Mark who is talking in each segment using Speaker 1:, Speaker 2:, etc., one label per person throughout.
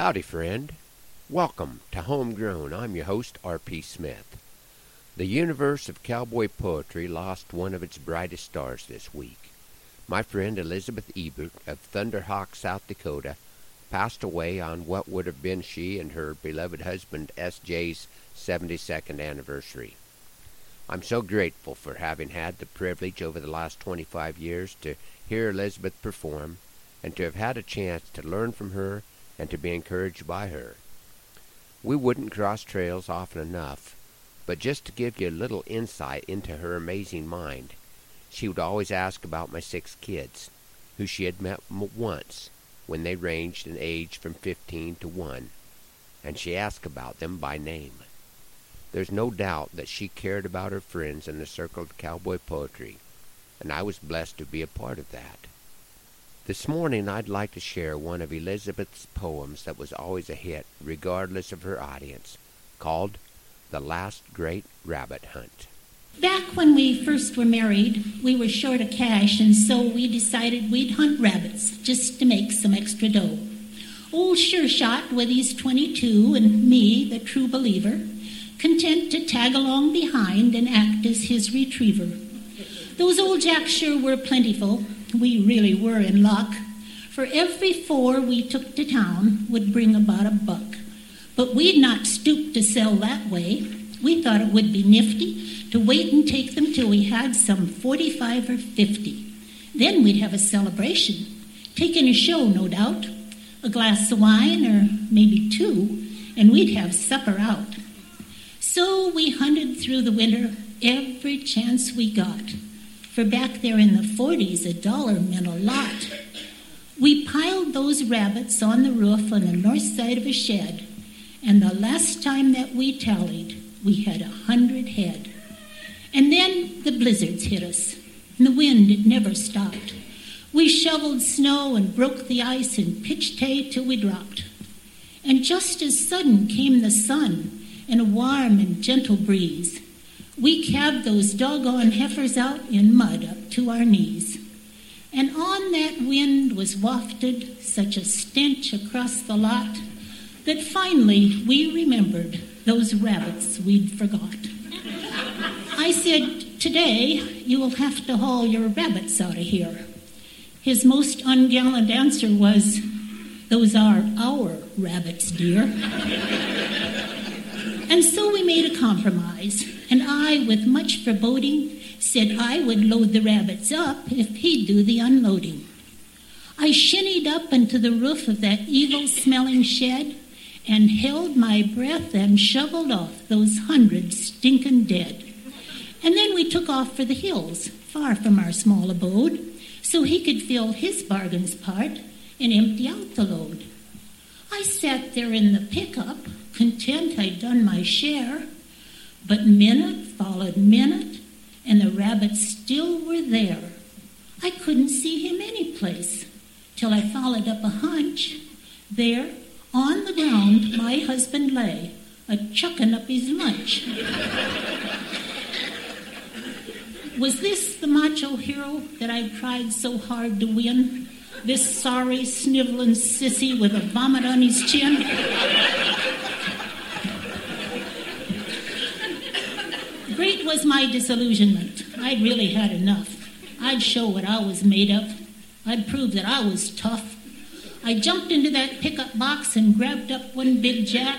Speaker 1: Howdy, friend. Welcome to Homegrown. I'm your host, R.P. Smith. The universe of cowboy poetry lost one of its brightest stars this week. My friend Elizabeth Ebert of Thunderhawk, South Dakota, passed away on what would have been she and her beloved husband S.J.'s 72nd anniversary. I'm so grateful for having had the privilege over the last 25 years to hear Elizabeth perform and to have had a chance to learn from her and to be encouraged by her. We wouldn't cross trails often enough, but just to give you a little insight into her amazing mind, she would always ask about my six kids, who she had met once when they ranged in age from 15 to 1, and she asked about them by name. There's no doubt that she cared about her friends in the circle of cowboy poetry, and I was blessed to be a part of that. This morning I'd like to share one of Elizabeth's poems that was always a hit, regardless of her audience, called The Last Great Rabbit Hunt.
Speaker 2: Back when we first were married, we were short of cash, and so we decided we'd hunt rabbits just to make some extra dough. Old Sure Shot, with his 22, and me, the true believer, content to tag along behind and act as his retriever. Those old jacks sure were plentiful, we really were in luck. For every four we took to town would bring about a buck. But we'd not stoop to sell that way. We thought it would be nifty to wait and take them till we had some 45 or 50. Then we'd have a celebration. Taking a show, no doubt. A glass of wine, or maybe two, and we'd have supper out. So we hunted through the winter every chance we got for back there in the 40s, a dollar meant a lot. We piled those rabbits on the roof on the north side of a shed, and the last time that we tallied, we had a hundred head. And then the blizzards hit us, and the wind it never stopped. We shoveled snow and broke the ice and pitched hay till we dropped. And just as sudden came the sun and a warm and gentle breeze we calved those doggone heifers out in mud up to our knees. And on that wind was wafted such a stench across the lot that finally we remembered those rabbits we'd forgot. I said, Today you will have to haul your rabbits out of here. His most ungallant answer was, Those are our rabbits, dear. And so we made a compromise and I, with much foreboding, said I would load the rabbits up if he'd do the unloading. I shinnied up into the roof of that evil smelling shed and held my breath and shoveled off those hundred stinking dead. And then we took off for the hills, far from our small abode, so he could fill his bargain's part and empty out the load. I sat there in the pickup, done my share, but minute followed minute, and the rabbits still were there. I couldn't see him any place till I followed up a hunch. There, on the ground, my husband lay, a chucking up his lunch. Was this the macho hero that I tried so hard to win? This sorry, sniveling sissy with a vomit on his chin? Great was my disillusionment. I'd really had enough. I'd show what I was made of. I'd prove that I was tough. I jumped into that pickup box and grabbed up one big jack,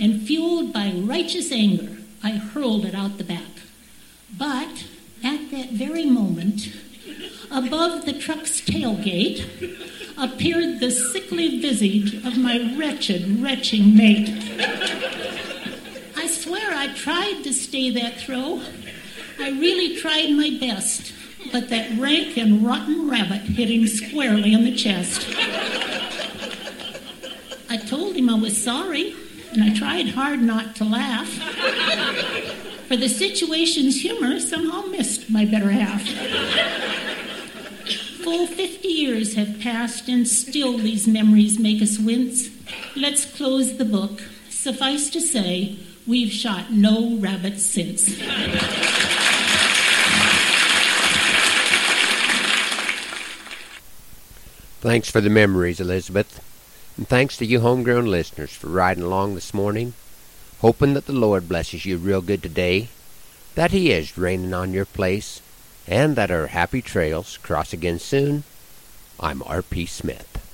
Speaker 2: and fueled by righteous anger, I hurled it out the back. But at that very moment, above the truck's tailgate, appeared the sickly visage of my wretched, retching mate swear I tried to stay that throw. I really tried my best, but that rank and rotten rabbit hit him squarely in the chest. I told him I was sorry, and I tried hard not to laugh. For the situation's humor somehow missed my better half. Full 50 years have passed, and still these memories make us wince. Let's close the book. Suffice to say, We've shot no rabbits since.
Speaker 1: Thanks for the memories, Elizabeth. And thanks to you homegrown listeners for riding along this morning, hoping that the Lord blesses you real good today, that He is raining on your place, and that our happy trails cross again soon. I'm R.P. Smith.